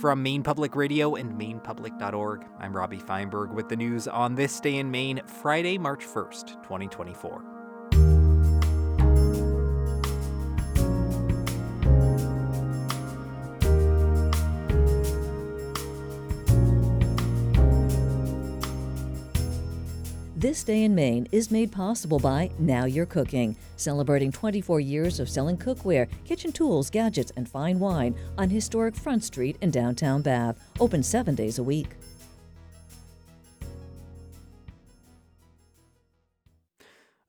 From Maine Public Radio and MainePublic.org, I'm Robbie Feinberg with the news on this day in Maine, Friday, March 1st, 2024. This Day in Maine is made possible by Now You're Cooking, celebrating 24 years of selling cookware, kitchen tools, gadgets, and fine wine on historic Front Street in downtown Bath. Open seven days a week.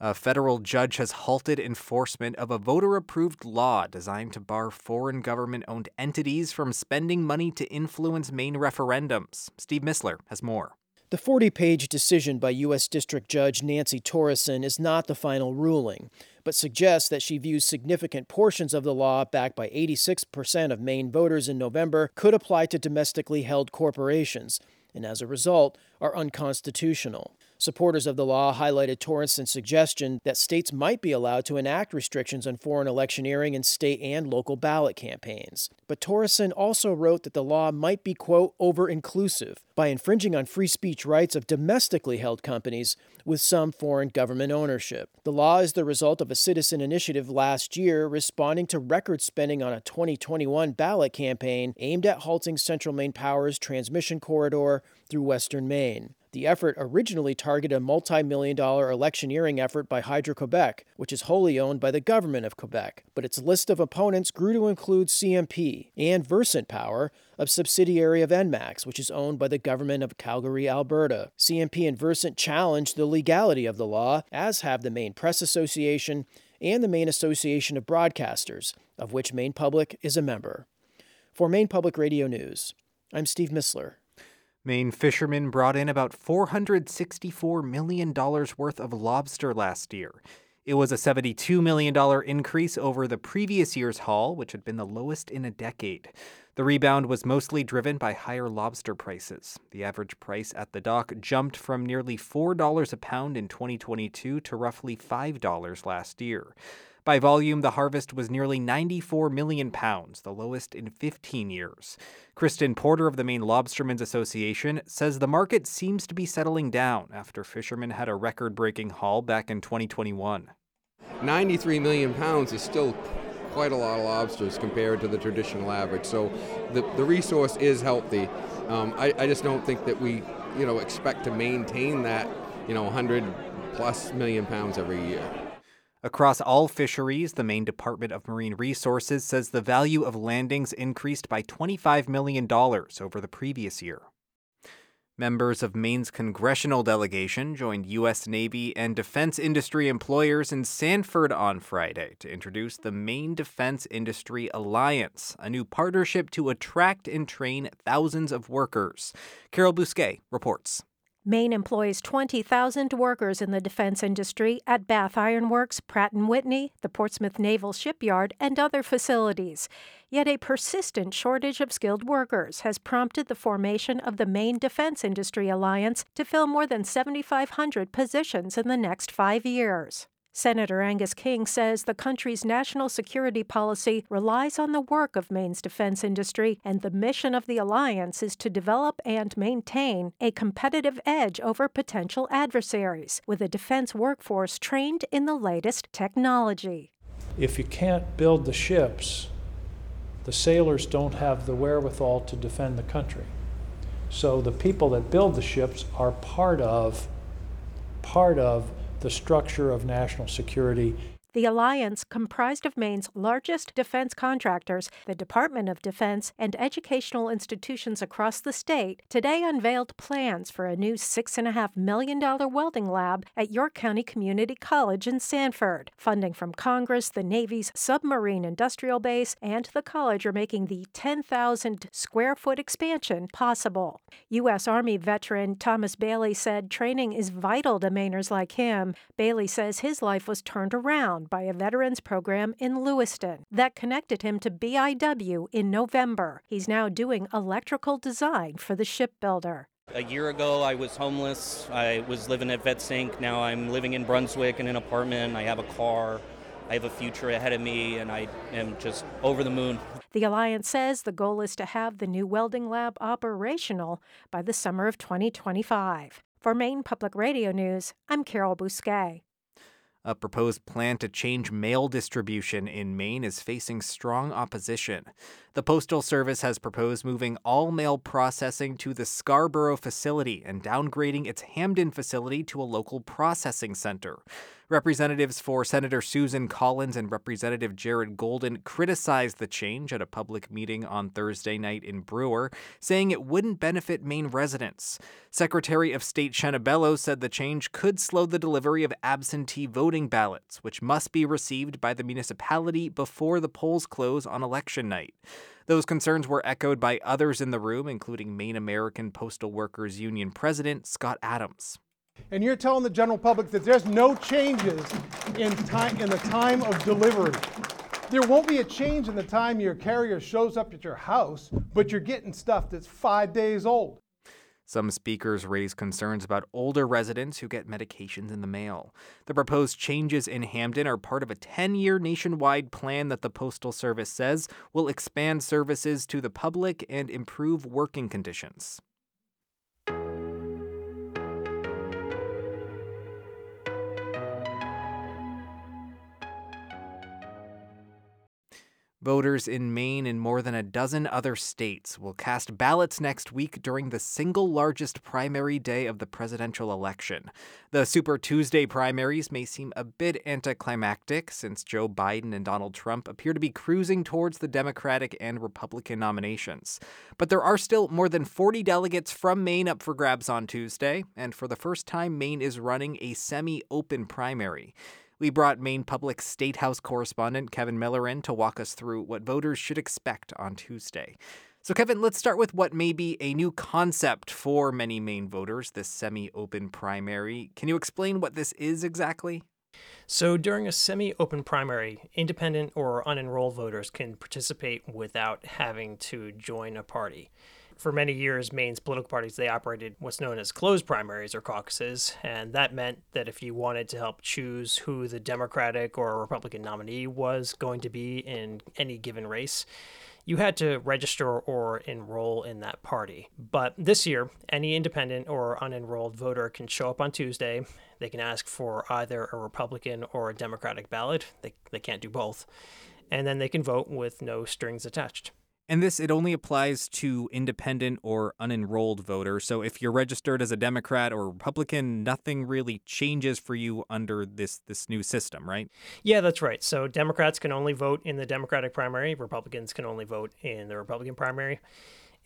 A federal judge has halted enforcement of a voter approved law designed to bar foreign government owned entities from spending money to influence Maine referendums. Steve Mistler has more. The 40 page decision by U.S. District Judge Nancy Torresen is not the final ruling, but suggests that she views significant portions of the law, backed by 86% of Maine voters in November, could apply to domestically held corporations, and as a result, are unconstitutional. Supporters of the law highlighted Torresen's suggestion that states might be allowed to enact restrictions on foreign electioneering in state and local ballot campaigns. But Torresen also wrote that the law might be, quote, over inclusive by infringing on free speech rights of domestically held companies with some foreign government ownership. The law is the result of a citizen initiative last year responding to record spending on a 2021 ballot campaign aimed at halting Central Maine Power's transmission corridor through western Maine. The effort originally targeted a multi million dollar electioneering effort by Hydro Quebec, which is wholly owned by the government of Quebec, but its list of opponents grew to include CMP and Versant Power, a subsidiary of Enmax, which is owned by the government of Calgary, Alberta. CMP and Versant challenged the legality of the law, as have the Maine Press Association and the Maine Association of Broadcasters, of which Maine Public is a member. For Maine Public Radio News, I'm Steve Mistler. Maine fishermen brought in about $464 million worth of lobster last year. It was a $72 million increase over the previous year's haul, which had been the lowest in a decade. The rebound was mostly driven by higher lobster prices. The average price at the dock jumped from nearly $4 a pound in 2022 to roughly $5 last year. By volume, the harvest was nearly 94 million pounds, the lowest in 15 years. Kristan Porter of the Maine Lobstermen's Association says the market seems to be settling down after fishermen had a record breaking haul back in 2021. 93 million pounds is still quite a lot of lobsters compared to the traditional average. So the, the resource is healthy. Um, I, I just don't think that we, you know, expect to maintain that, you know, 100 plus million pounds every year. Across all fisheries, the Maine Department of Marine Resources says the value of landings increased by $25 million over the previous year. Members of Maine's congressional delegation joined U.S. Navy and defense industry employers in Sanford on Friday to introduce the Maine Defense Industry Alliance, a new partnership to attract and train thousands of workers. Carol Bousquet reports. Maine employs 20,000 workers in the defense industry at Bath Iron Works, Pratt & Whitney, the Portsmouth Naval Shipyard, and other facilities. Yet a persistent shortage of skilled workers has prompted the formation of the Maine Defense Industry Alliance to fill more than 7,500 positions in the next five years. Senator Angus King says the country's national security policy relies on the work of Maine's defense industry, and the mission of the alliance is to develop and maintain a competitive edge over potential adversaries, with a defense workforce trained in the latest technology. If you can't build the ships, the sailors don't have the wherewithal to defend the country. So the people that build the ships are part of part of the structure of national security the alliance, comprised of Maine's largest defense contractors, the Department of Defense, and educational institutions across the state, today unveiled plans for a new $6.5 million welding lab at York County Community College in Sanford. Funding from Congress, the Navy's submarine industrial base, and the college are making the 10,000 square foot expansion possible. U.S. Army veteran Thomas Bailey said training is vital to Mainers like him. Bailey says his life was turned around by a veterans program in Lewiston that connected him to BIW in November. He's now doing electrical design for the shipbuilder. A year ago, I was homeless. I was living at VetSync. Now I'm living in Brunswick in an apartment. I have a car. I have a future ahead of me, and I am just over the moon. The alliance says the goal is to have the new welding lab operational by the summer of 2025. For Maine Public Radio News, I'm Carol Bousquet. A proposed plan to change mail distribution in Maine is facing strong opposition. The Postal Service has proposed moving all mail processing to the Scarborough facility and downgrading its Hampden facility to a local processing center. Representatives for Senator Susan Collins and Representative Jared Golden criticized the change at a public meeting on Thursday night in Brewer, saying it wouldn't benefit Maine residents. Secretary of State Shenna Bellows said the change could slow the delivery of absentee voting ballots, which must be received by the municipality before the polls close on election night. Those concerns were echoed by others in the room, including Maine American Postal Workers Union President Scott Adams and you're telling the general public that there's no changes in time in the time of delivery. There won't be a change in the time your carrier shows up at your house, but you're getting stuff that's five days old. Some speakers raise concerns about older residents who get medications in the mail. The proposed changes in Hampden are part of a 10 year nationwide plan that the Postal Service says will expand services to the public and improve working conditions. Voters in Maine and more than a dozen other states will cast ballots next week during the single largest primary day of the presidential election. The Super Tuesday primaries may seem a bit anticlimactic since Joe Biden and Donald Trump appear to be cruising towards the Democratic and Republican nominations. But there are still more than 40 delegates from Maine up for grabs on Tuesday, and for the first time, Maine is running a semi open primary. We brought Maine Public State House correspondent Kevin Miller in to walk us through what voters should expect on Tuesday. So, Kevin, let's start with what may be a new concept for many Maine voters this semi open primary. Can you explain what this is exactly? So, during a semi open primary, independent or unenrolled voters can participate without having to join a party for many years, Maine's political parties, they operated what's known as closed primaries or caucuses. And that meant that if you wanted to help choose who the Democratic or Republican nominee was going to be in any given race, you had to register or enroll in that party. But this year, any independent or unenrolled voter can show up on Tuesday. They can ask for either a Republican or a Democratic ballot. They, they can't do both. And then they can vote with no strings attached. And this, it only applies to independent or unenrolled voters. So if you're registered as a Democrat or Republican, nothing really changes for you under this, this new system, right? Yeah, that's right. So Democrats can only vote in the Democratic primary, Republicans can only vote in the Republican primary.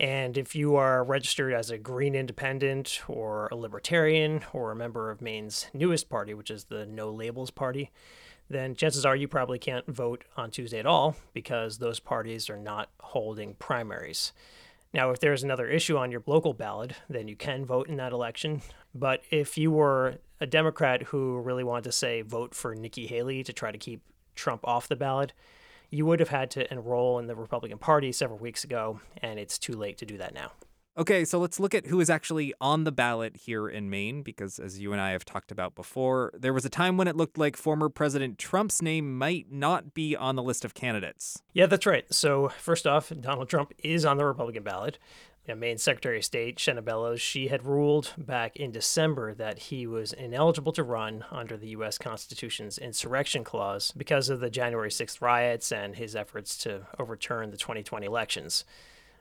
And if you are registered as a Green Independent or a Libertarian or a member of Maine's newest party, which is the No Labels Party, then chances are you probably can't vote on Tuesday at all because those parties are not holding primaries. Now, if there's another issue on your local ballot, then you can vote in that election. But if you were a Democrat who really wanted to say vote for Nikki Haley to try to keep Trump off the ballot, you would have had to enroll in the Republican Party several weeks ago, and it's too late to do that now. Okay, so let's look at who is actually on the ballot here in Maine, because as you and I have talked about before, there was a time when it looked like former President Trump's name might not be on the list of candidates. Yeah, that's right. So, first off, Donald Trump is on the Republican ballot. You know, Maine Secretary of State Shenna Bellows, she had ruled back in December that he was ineligible to run under the U.S. Constitution's insurrection clause because of the January 6th riots and his efforts to overturn the 2020 elections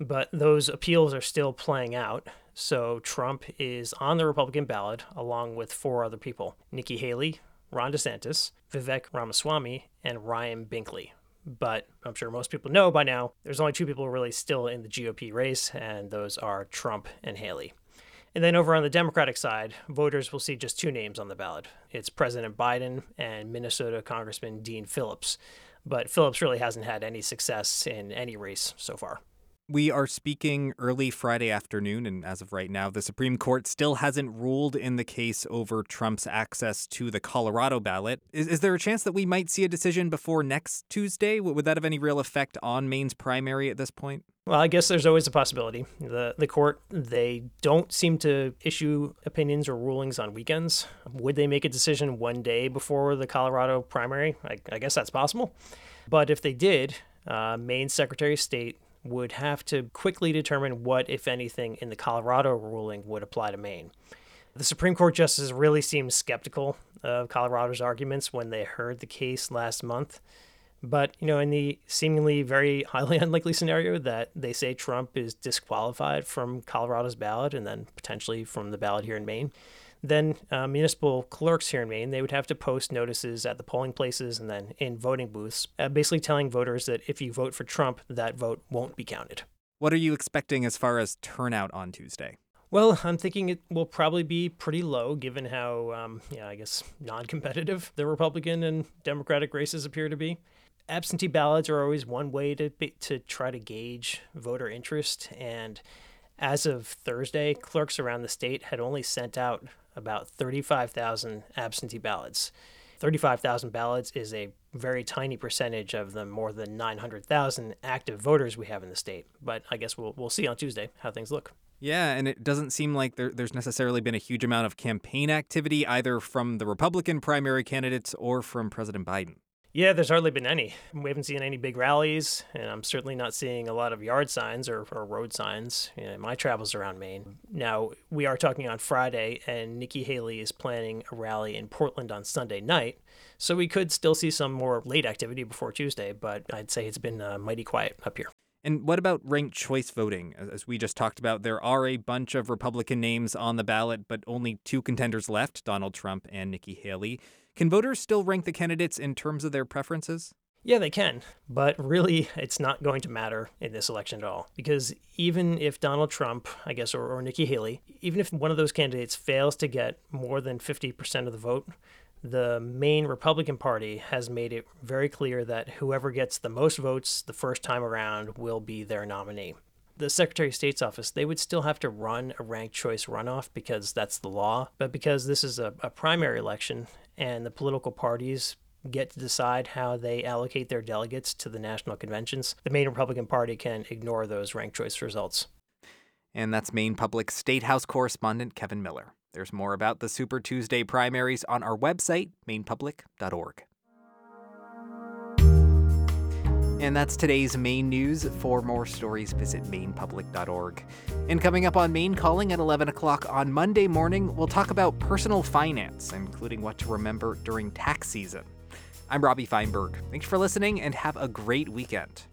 but those appeals are still playing out. So Trump is on the Republican ballot along with four other people Nikki Haley, Ron DeSantis, Vivek Ramaswamy, and Ryan Binkley. But I'm sure most people know by now there's only two people really still in the GOP race, and those are Trump and Haley. And then over on the Democratic side, voters will see just two names on the ballot. It's President Biden and Minnesota Congressman Dean Phillips. But Phillips really hasn't had any success in any race so far. We are speaking early Friday afternoon, and as of right now, the Supreme Court still hasn't ruled in the case over Trump's access to the Colorado ballot. Is, is there a chance that we might see a decision before next Tuesday? Would that have any real effect on Maine's primary at this point? Well, I guess there's always a possibility. The the court they don't seem to issue opinions or rulings on weekends. Would they make a decision one day before the Colorado primary? I, I guess that's possible. But if they did, uh, Maine Secretary of State would have to quickly determine what, if anything, in the Colorado ruling would apply to Maine. The Supreme Court justices really seemed skeptical of Colorado's arguments when they heard the case last month. But, you know, in the seemingly very highly unlikely scenario that they say Trump is disqualified from Colorado's ballot and then potentially from the ballot here in Maine, then uh, municipal clerks here in Maine, they would have to post notices at the polling places and then in voting booths, uh, basically telling voters that if you vote for Trump, that vote won't be counted. What are you expecting as far as turnout on Tuesday? Well, I'm thinking it will probably be pretty low given how, um, yeah, I guess, non competitive the Republican and Democratic races appear to be absentee ballots are always one way to be, to try to gauge voter interest and as of Thursday, clerks around the state had only sent out about 35,000 absentee ballots. 35,000 ballots is a very tiny percentage of the more than 900,000 active voters we have in the state. But I guess we'll, we'll see on Tuesday how things look. Yeah, and it doesn't seem like there, there's necessarily been a huge amount of campaign activity either from the Republican primary candidates or from President Biden. Yeah, there's hardly been any. We haven't seen any big rallies, and I'm certainly not seeing a lot of yard signs or, or road signs in my travels around Maine. Now, we are talking on Friday, and Nikki Haley is planning a rally in Portland on Sunday night, so we could still see some more late activity before Tuesday, but I'd say it's been uh, mighty quiet up here. And what about ranked choice voting? As we just talked about, there are a bunch of Republican names on the ballot, but only two contenders left Donald Trump and Nikki Haley. Can voters still rank the candidates in terms of their preferences? Yeah, they can. But really, it's not going to matter in this election at all. Because even if Donald Trump, I guess, or, or Nikki Haley, even if one of those candidates fails to get more than 50% of the vote, the Maine Republican Party has made it very clear that whoever gets the most votes the first time around will be their nominee the Secretary of State's office, they would still have to run a ranked choice runoff because that's the law. But because this is a, a primary election and the political parties get to decide how they allocate their delegates to the national conventions, the Maine Republican Party can ignore those ranked choice results. And that's Maine Public State House correspondent Kevin Miller. There's more about the Super Tuesday primaries on our website, mainepublic.org. And that's today's Maine news. For more stories, visit mainepublic.org. And coming up on Maine Calling at 11 o'clock on Monday morning, we'll talk about personal finance, including what to remember during tax season. I'm Robbie Feinberg. Thanks for listening and have a great weekend.